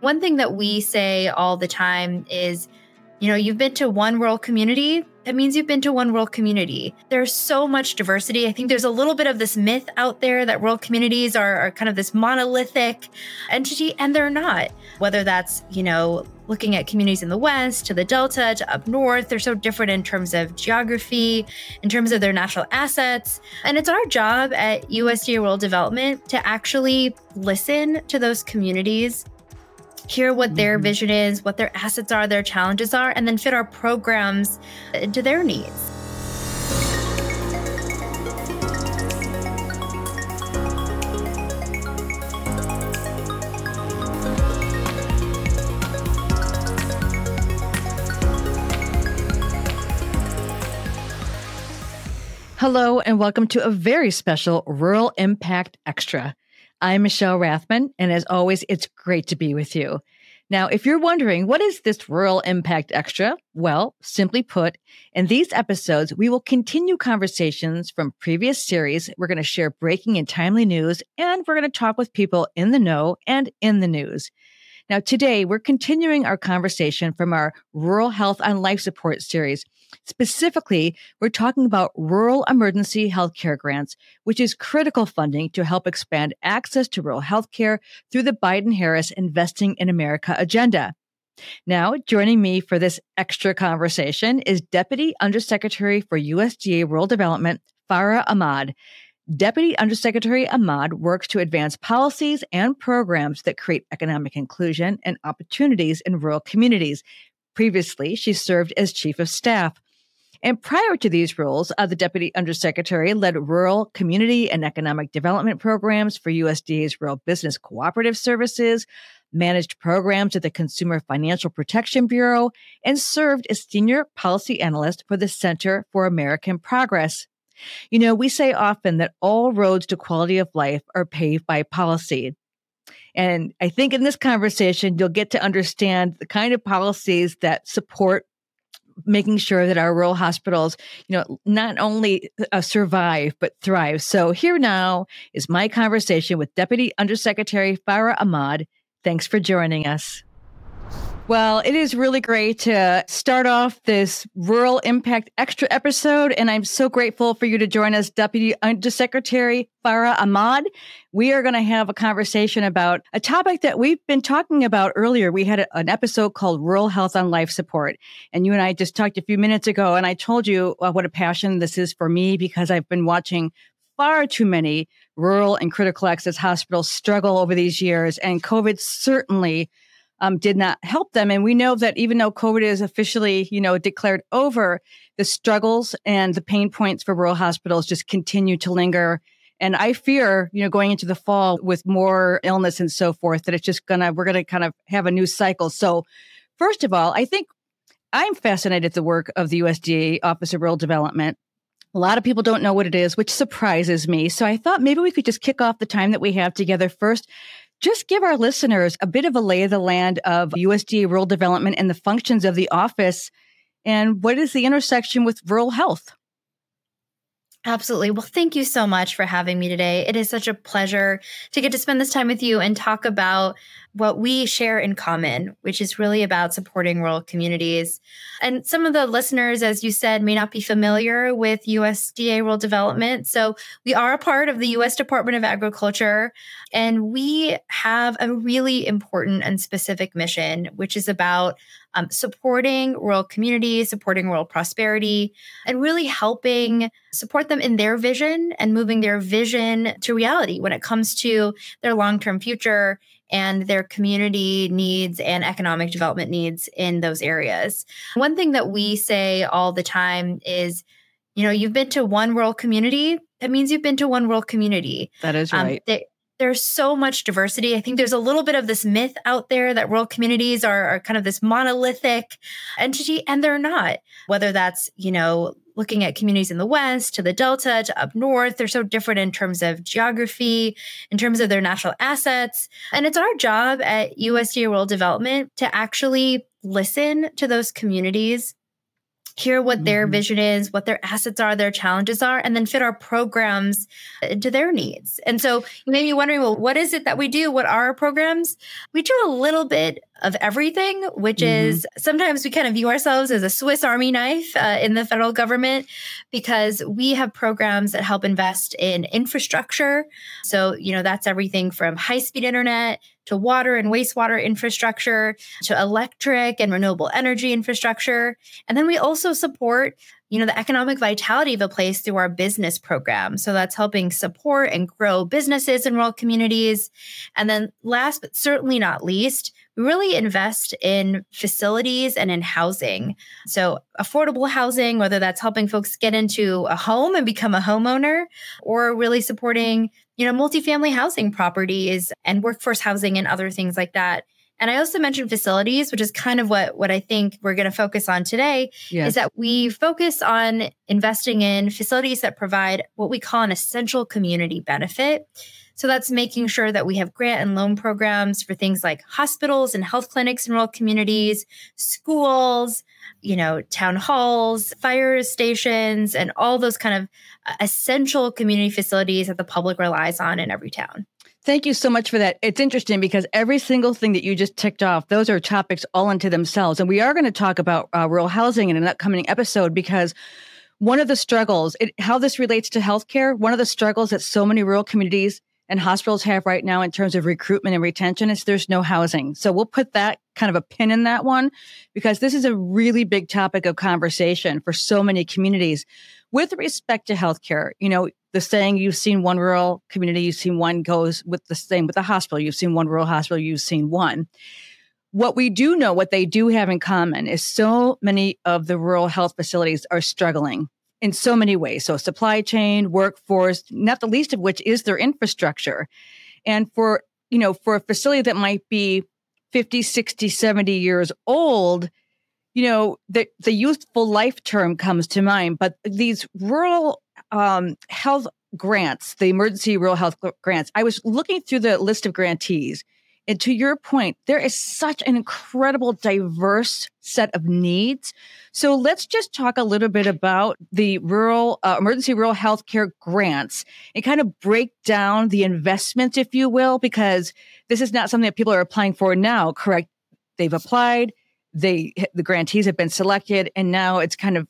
One thing that we say all the time is, you know, you've been to one rural community, that means you've been to one rural community. There's so much diversity. I think there's a little bit of this myth out there that rural communities are, are kind of this monolithic entity, and they're not. Whether that's, you know, looking at communities in the West to the Delta to up north, they're so different in terms of geography, in terms of their natural assets. And it's our job at USDA Rural Development to actually listen to those communities hear what their mm-hmm. vision is, what their assets are, their challenges are, and then fit our programs to their needs. Hello, and welcome to a very special Rural Impact Extra. I'm Michelle Rathman, and as always, it's great to be with you. Now, if you're wondering, what is this Rural Impact Extra? Well, simply put, in these episodes, we will continue conversations from previous series. We're going to share breaking and timely news, and we're going to talk with people in the know and in the news. Now, today we're continuing our conversation from our Rural Health on Life Support series. Specifically, we're talking about rural emergency healthcare grants, which is critical funding to help expand access to rural healthcare through the Biden Harris Investing in America agenda. Now, joining me for this extra conversation is Deputy Undersecretary for USDA Rural Development, Farah Ahmad. Deputy Undersecretary Ahmad works to advance policies and programs that create economic inclusion and opportunities in rural communities. Previously, she served as Chief of Staff. And prior to these roles, uh, the Deputy Undersecretary led rural community and economic development programs for USDA's Rural Business Cooperative Services, managed programs at the Consumer Financial Protection Bureau, and served as Senior Policy Analyst for the Center for American Progress. You know, we say often that all roads to quality of life are paved by policy. And I think in this conversation, you'll get to understand the kind of policies that support making sure that our rural hospitals, you know, not only uh, survive, but thrive. So here now is my conversation with Deputy Undersecretary Farah Ahmad. Thanks for joining us. Well, it is really great to start off this Rural Impact Extra episode, and I'm so grateful for you to join us, Deputy Undersecretary Farah Ahmad. We are going to have a conversation about a topic that we've been talking about earlier. We had a, an episode called Rural Health on Life Support, and you and I just talked a few minutes ago, and I told you uh, what a passion this is for me because I've been watching far too many rural and critical access hospitals struggle over these years, and COVID certainly um, did not help them. And we know that even though COVID is officially, you know, declared over, the struggles and the pain points for rural hospitals just continue to linger. And I fear, you know, going into the fall with more illness and so forth, that it's just gonna, we're gonna kind of have a new cycle. So, first of all, I think I'm fascinated at the work of the USDA Office of Rural Development. A lot of people don't know what it is, which surprises me. So I thought maybe we could just kick off the time that we have together first just give our listeners a bit of a lay of the land of USDA rural development and the functions of the office and what is the intersection with rural health? Absolutely. Well, thank you so much for having me today. It is such a pleasure to get to spend this time with you and talk about what we share in common, which is really about supporting rural communities. And some of the listeners, as you said, may not be familiar with USDA rural development. So we are a part of the US Department of Agriculture, and we have a really important and specific mission, which is about um, supporting rural communities, supporting rural prosperity, and really helping support them in their vision and moving their vision to reality when it comes to their long term future and their community needs and economic development needs in those areas. One thing that we say all the time is, you know, you've been to one rural community, that means you've been to one rural community. That is um, right. Um, they, there's so much diversity. I think there's a little bit of this myth out there that rural communities are, are kind of this monolithic entity, and they're not. Whether that's, you know, looking at communities in the West to the Delta to up north, they're so different in terms of geography, in terms of their natural assets. And it's our job at USDA Rural Development to actually listen to those communities hear what mm-hmm. their vision is, what their assets are, their challenges are, and then fit our programs to their needs. And so you may be wondering, well, what is it that we do? What are our programs? We do a little bit of everything, which mm-hmm. is sometimes we kind of view ourselves as a Swiss Army knife uh, in the federal government because we have programs that help invest in infrastructure. So, you know, that's everything from high speed internet to water and wastewater infrastructure to electric and renewable energy infrastructure. And then we also support you know the economic vitality of a place through our business program so that's helping support and grow businesses in rural communities and then last but certainly not least really invest in facilities and in housing. So, affordable housing, whether that's helping folks get into a home and become a homeowner, or really supporting, you know, multifamily housing properties and workforce housing and other things like that. And I also mentioned facilities, which is kind of what, what I think we're going to focus on today, yes. is that we focus on investing in facilities that provide what we call an essential community benefit. So that's making sure that we have grant and loan programs for things like hospitals and health clinics in rural communities, schools, you know, town halls, fire stations, and all those kind of uh, essential community facilities that the public relies on in every town. Thank you so much for that. It's interesting because every single thing that you just ticked off, those are topics all unto themselves. And we are going to talk about uh, rural housing in an upcoming episode because one of the struggles, it, how this relates to healthcare, one of the struggles that so many rural communities and hospitals have right now in terms of recruitment and retention is there's no housing. So we'll put that kind of a pin in that one because this is a really big topic of conversation for so many communities. With respect to healthcare, you know, the saying you've seen one rural community, you've seen one goes with the same with the hospital, you've seen one rural hospital, you've seen one. What we do know, what they do have in common is so many of the rural health facilities are struggling in so many ways. So supply chain, workforce, not the least of which is their infrastructure. And for, you know, for a facility that might be 50, 60, 70 years old, you know, the, the youthful life term comes to mind, but these rural um, health grants, the emergency rural health grants, I was looking through the list of grantees and to your point, there is such an incredible diverse set of needs. So let's just talk a little bit about the rural uh, emergency rural healthcare grants and kind of break down the investments, if you will, because this is not something that people are applying for now. Correct? They've applied. They the grantees have been selected, and now it's kind of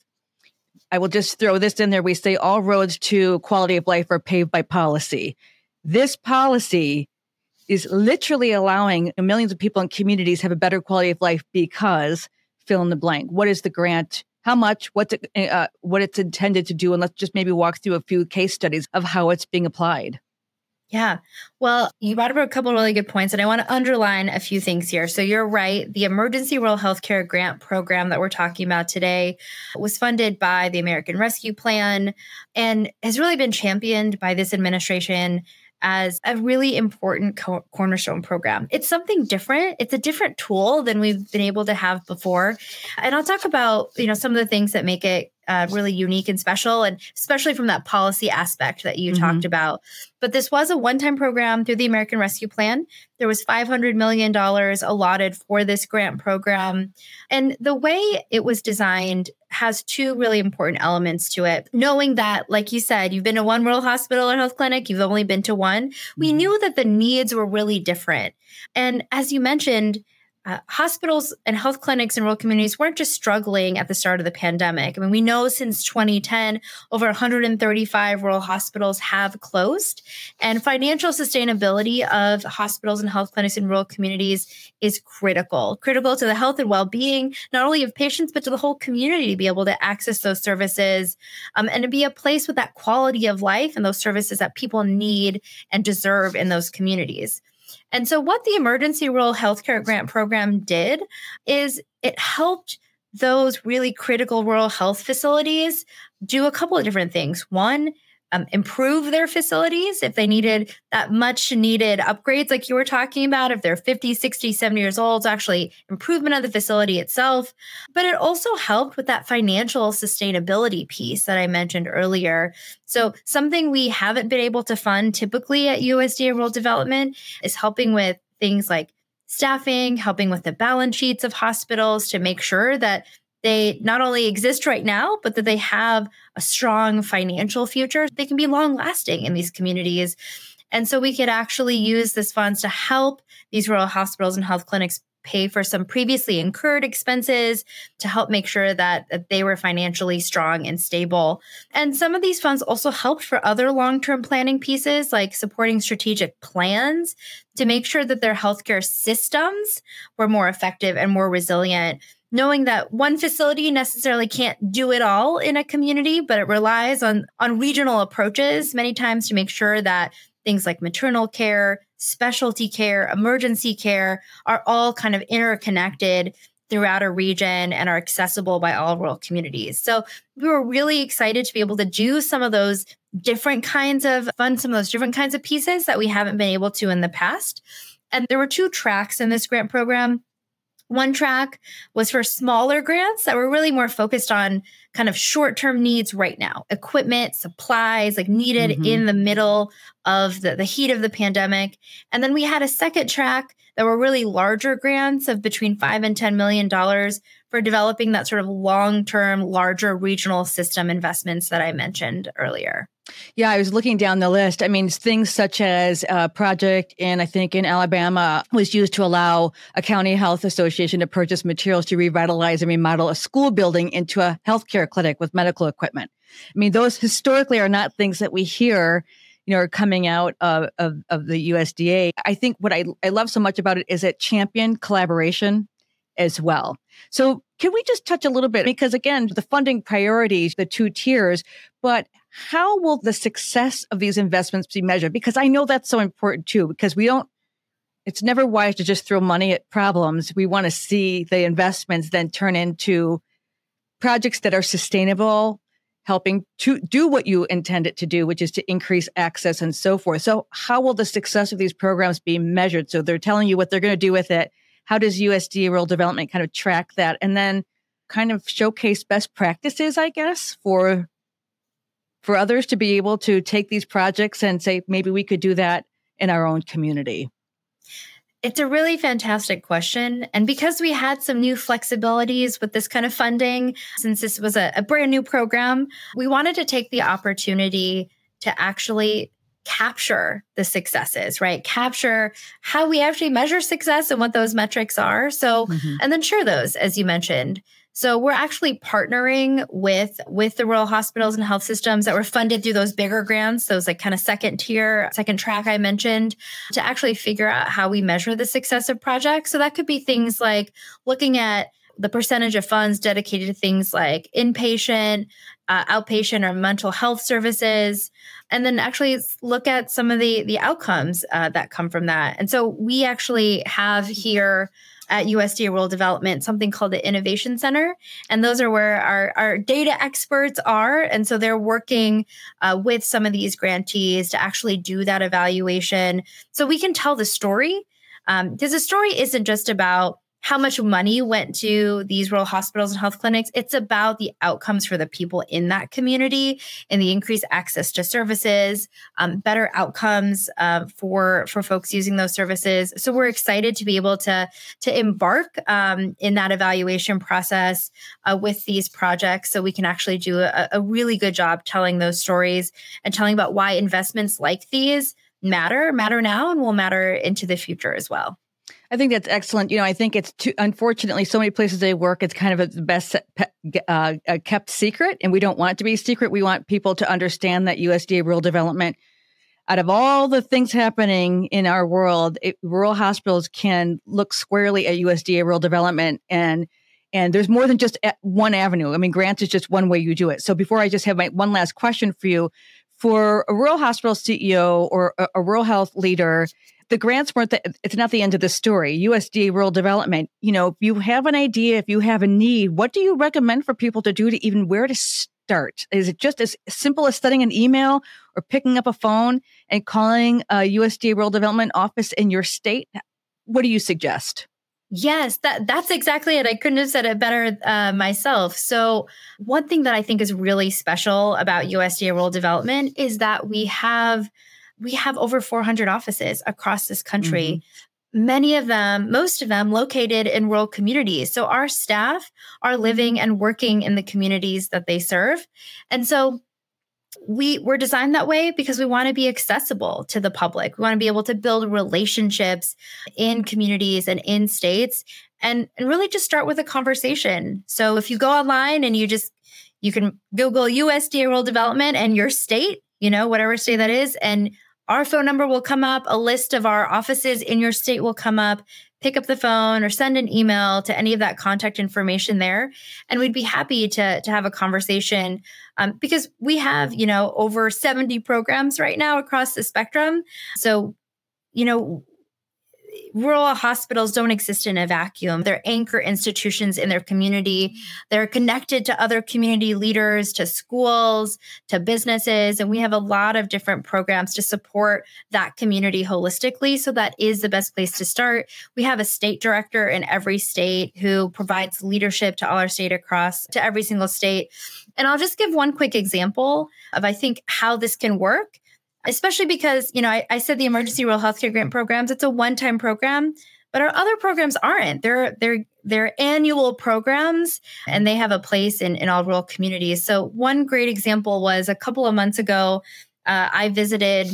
I will just throw this in there. We say all roads to quality of life are paved by policy. This policy is literally allowing millions of people in communities have a better quality of life because fill in the blank. What is the grant? How much? What's it, uh, what it's intended to do? And let's just maybe walk through a few case studies of how it's being applied. Yeah. Well, you brought up a couple really good points, and I want to underline a few things here. So, you're right. The Emergency Rural Healthcare Grant Program that we're talking about today was funded by the American Rescue Plan and has really been championed by this administration as a really important co- cornerstone program. It's something different. It's a different tool than we've been able to have before. And I'll talk about, you know, some of the things that make it uh, really unique and special, and especially from that policy aspect that you mm-hmm. talked about. But this was a one time program through the American Rescue Plan. There was $500 million allotted for this grant program. And the way it was designed has two really important elements to it. Knowing that, like you said, you've been to one rural hospital or health clinic, you've only been to one, we mm-hmm. knew that the needs were really different. And as you mentioned, uh, hospitals and health clinics in rural communities weren't just struggling at the start of the pandemic. I mean, we know since 2010, over 135 rural hospitals have closed, and financial sustainability of hospitals and health clinics in rural communities is critical, critical to the health and well being, not only of patients, but to the whole community to be able to access those services um, and to be a place with that quality of life and those services that people need and deserve in those communities. And so, what the Emergency Rural Healthcare Grant Program did is it helped those really critical rural health facilities do a couple of different things. One, um, improve their facilities if they needed that much needed upgrades like you were talking about if they're 50 60 70 years old it's actually improvement of the facility itself. But it also helped with that financial sustainability piece that i mentioned earlier. So something we haven't been able to fund typically at usda rural development is helping with things like staffing helping with the balance sheets of hospitals to make sure that they not only exist right now, but that they have a strong financial future. They can be long lasting in these communities. And so we could actually use this funds to help these rural hospitals and health clinics pay for some previously incurred expenses to help make sure that, that they were financially strong and stable. And some of these funds also helped for other long term planning pieces, like supporting strategic plans to make sure that their healthcare systems were more effective and more resilient knowing that one facility necessarily can't do it all in a community but it relies on on regional approaches many times to make sure that things like maternal care specialty care, emergency care are all kind of interconnected throughout a region and are accessible by all rural communities. So we were really excited to be able to do some of those different kinds of fund, some of those different kinds of pieces that we haven't been able to in the past. And there were two tracks in this grant program. One track was for smaller grants that were really more focused on kind of short term needs right now equipment, supplies, like needed mm-hmm. in the middle of the, the heat of the pandemic. And then we had a second track that were really larger grants of between five and $10 million for developing that sort of long term, larger regional system investments that I mentioned earlier. Yeah, I was looking down the list. I mean, things such as a project in, I think, in Alabama was used to allow a county health association to purchase materials to revitalize and remodel a school building into a healthcare clinic with medical equipment. I mean, those historically are not things that we hear, you know, are coming out of, of, of the USDA. I think what I, I love so much about it is it championed collaboration as well. So can we just touch a little bit? Because again, the funding priorities, the two tiers, but how will the success of these investments be measured? Because I know that's so important too, because we don't, it's never wise to just throw money at problems. We want to see the investments then turn into projects that are sustainable, helping to do what you intend it to do, which is to increase access and so forth. So how will the success of these programs be measured? So they're telling you what they're going to do with it. How does USDA Rural Development kind of track that? And then kind of showcase best practices, I guess, for for others to be able to take these projects and say, maybe we could do that in our own community? It's a really fantastic question. And because we had some new flexibilities with this kind of funding, since this was a, a, brand new program, we wanted to take the opportunity to actually capture the successes, right? Capture how we actually measure success and what those metrics are. So, mm-hmm. and then share those, as you mentioned. So we're actually partnering with with the rural hospitals and health systems that were funded through those bigger grants, those like kind of second tier, second track I mentioned, to actually figure out how we measure the success of projects. So that could be things like looking at the percentage of funds dedicated to things like inpatient, uh, outpatient, or mental health services, and then actually look at some of the the outcomes uh, that come from that. And so we actually have here at USDA Rural Development something called the Innovation Center. And those are where our, our data experts are. And so they're working uh, with some of these grantees to actually do that evaluation so we can tell the story. Because um, the story isn't just about how much money went to these rural hospitals and health clinics. It's about the outcomes for the people in that community and the increased access to services, um, better outcomes uh, for for folks using those services. So we're excited to be able to to embark um, in that evaluation process uh, with these projects, so we can actually do a, a really good job telling those stories and telling about why investments like these matter, matter now, and will matter into the future as well. I think that's excellent. You know, I think it's too, unfortunately so many places they work, it's kind of a best uh, kept secret, and we don't want it to be secret. We want people to understand that USDA rural development, out of all the things happening in our world, it, rural hospitals can look squarely at USDA rural development and and there's more than just one avenue. I mean, grants is just one way you do it. So before I just have my one last question for you, for a rural hospital CEO or a, a rural health leader the grants weren't the, it's not the end of the story. USDA rural development, you know, if you have an idea, if you have a need, what do you recommend for people to do to even where to start? Is it just as simple as sending an email or picking up a phone and calling a USDA rural development office in your state? What do you suggest? Yes, that that's exactly it. I couldn't have said it better uh, myself. So, one thing that I think is really special about USDA rural development is that we have we have over 400 offices across this country. Mm-hmm. many of them, most of them located in rural communities. So our staff are living and working in the communities that they serve. And so we we're designed that way because we want to be accessible to the public. We want to be able to build relationships in communities and in states and, and really just start with a conversation. So if you go online and you just you can Google USDA rural development and your state, you know, whatever state that is, and our phone number will come up, a list of our offices in your state will come up. Pick up the phone or send an email to any of that contact information there. And we'd be happy to, to have a conversation um, because we have, you know, over 70 programs right now across the spectrum. So, you know, rural hospitals don't exist in a vacuum. They're anchor institutions in their community. They're connected to other community leaders, to schools, to businesses. And we have a lot of different programs to support that community holistically. So that is the best place to start. We have a state director in every state who provides leadership to all our state across to every single state. And I'll just give one quick example of, I think, how this can work especially because, you know, I, I said the emergency rural healthcare grant programs, it's a one-time program, but our other programs aren't. They're they're they're annual programs and they have a place in, in all rural communities. So one great example was a couple of months ago, uh, I visited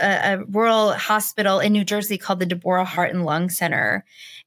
a, a, rural hospital in New Jersey called the Deborah Heart and Lung Center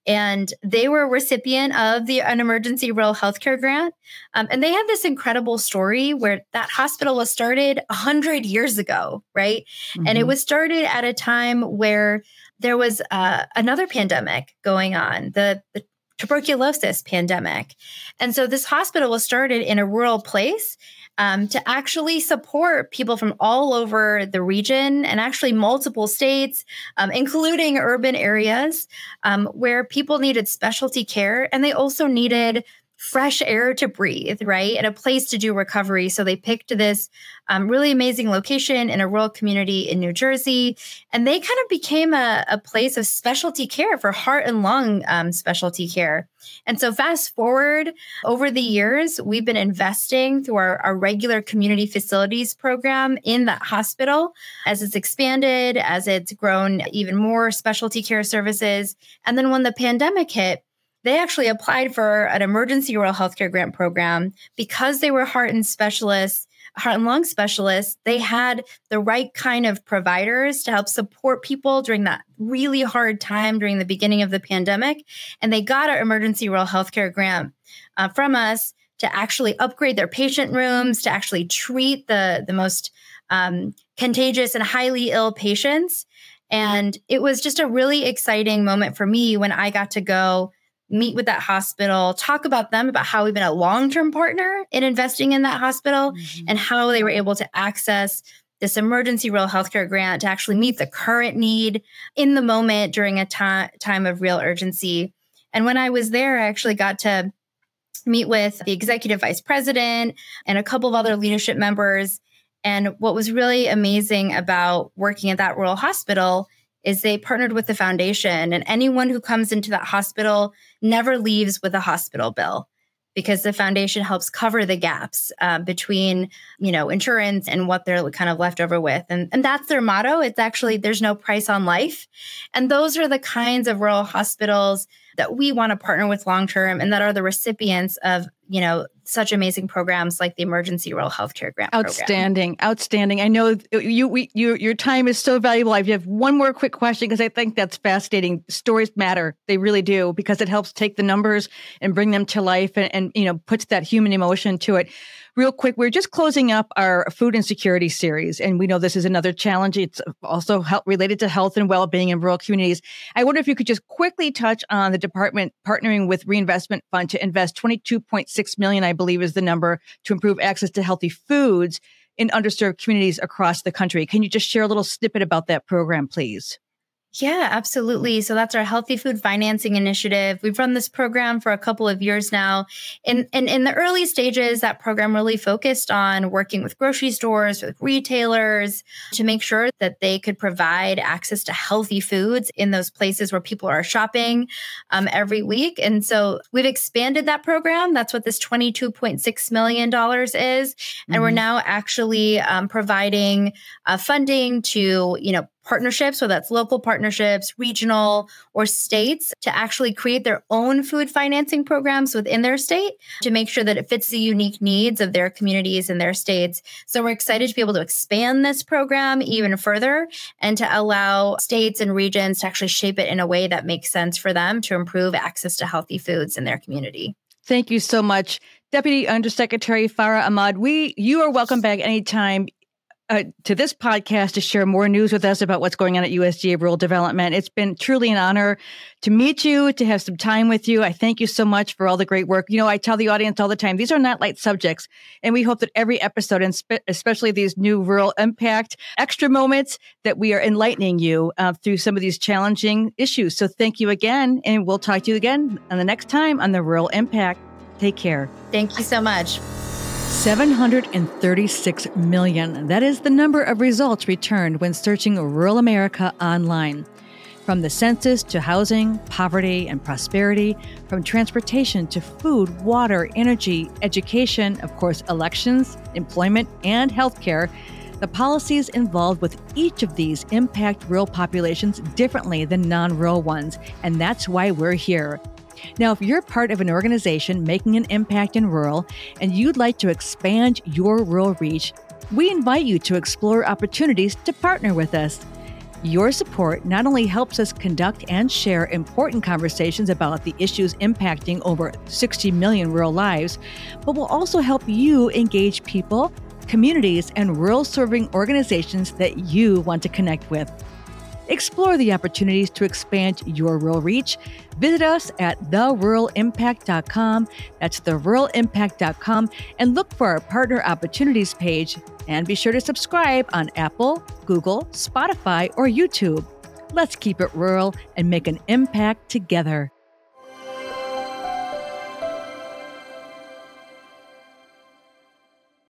and they were a recipient of the an emergency rural healthcare grant. Um, and they had this incredible story where that hospital was started a hundred years ago, right? Mm-hmm. And it mm-hmm. was started at a time where there was uh, another pandemic going on, the, the tuberculosis pandemic. And so this hospital was started in a rural place um, to actually support people from all over the region and actually multiple states, um, including urban areas um, where people needed specialty care and they also needed fresh air to breathe, right? And a place to do recovery. So they picked this um, really amazing location in a rural community in New Jersey. And they kind of became a, a place of specialty care for heart and lung um, specialty care. And so, fast forward over the years, we've been investing through our, our regular community facilities program in that hospital as it's expanded, as it's grown even more specialty care services. And then when the pandemic hit, they actually applied for an emergency rural healthcare grant program. Because they were heart and specialists heart and lung specialists they had the right kind of providers to help support people during that really hard time during the beginning of the pandemic. And they got our emergency rural healthcare grant uh, from us to actually upgrade their patient rooms to actually treat the the most um, contagious and highly ill patients. And it was just a really exciting moment for me when i got to go meet with that hospital, talk about them about how we've been a long term partner in investing in that hospital mm-hmm. and how they were able to access this emergency rural healthcare grant to actually meet the current need in the moment during a time time of real urgency. And when I was there, I actually got to meet with the executive vice president and a couple of other leadership members. And what was really amazing about working at that rural hospital is they partnered with the foundation and anyone who comes into that hospital never leaves with a hospital bill because the foundation helps cover the gaps uh, between you know insurance and what they're kind of left over with. And, and that's their motto. It's actually there's no price on life. And those are the kinds of rural hospitals that we want to partner with long term and that are the recipients of you know such amazing programs like the emergency rural healthcare grant outstanding program. outstanding i know you we, you your time is so valuable. I have one more quick question because i think that's fascinating. Stories matter. They really do because it helps take the numbers and bring them to life and, and you know puts that human emotion to it real quick, we're just closing up our food insecurity series, and we know this is another challenge. It's also related to health and well-being in rural communities. I wonder if you could just quickly touch on the department partnering with Reinvestment Fund to invest 22.6 million, I believe is the number, to improve access to healthy foods in underserved communities across the country. Can you just share a little snippet about that program, please? Yeah, absolutely. So that's our Healthy Food Financing Initiative. We've run this program for a couple of years now. And in, in, in, the early stages, that program really focused on working with grocery stores, with retailers to make sure that they could provide access to healthy foods in those places where people are shopping um, every week. And so we've expanded that program. That's what this $22.6 million is. And mm-hmm. we're now actually um, providing uh, funding to, you know, partnerships, whether that's local partnerships, regional, or states, to actually create their own food financing programs within their state to make sure that it fits the unique needs of their communities and their states. So we're excited to be able to expand this program even further and to allow states and regions to actually shape it in a way that makes sense for them to improve access to healthy foods in their community. Thank you so much. Deputy Undersecretary Farah Ahmad, we you are welcome back anytime uh, to this podcast to share more news with us about what's going on at USDA Rural Development. It's been truly an honor to meet you, to have some time with you. I thank you so much for all the great work. You know, I tell the audience all the time, these are not light subjects. And we hope that every episode, and spe- especially these new rural impact extra moments, that we are enlightening you uh, through some of these challenging issues. So thank you again. And we'll talk to you again on the next time on the Rural Impact. Take care. Thank you so much. 736 million. That is the number of results returned when searching rural America online. From the census to housing, poverty, and prosperity, from transportation to food, water, energy, education, of course, elections, employment, and healthcare, the policies involved with each of these impact rural populations differently than non rural ones, and that's why we're here. Now, if you're part of an organization making an impact in rural and you'd like to expand your rural reach, we invite you to explore opportunities to partner with us. Your support not only helps us conduct and share important conversations about the issues impacting over 60 million rural lives, but will also help you engage people, communities, and rural serving organizations that you want to connect with. Explore the opportunities to expand your rural reach. Visit us at theruralimpact.com. That's theruralimpact.com and look for our partner opportunities page. And be sure to subscribe on Apple, Google, Spotify, or YouTube. Let's keep it rural and make an impact together.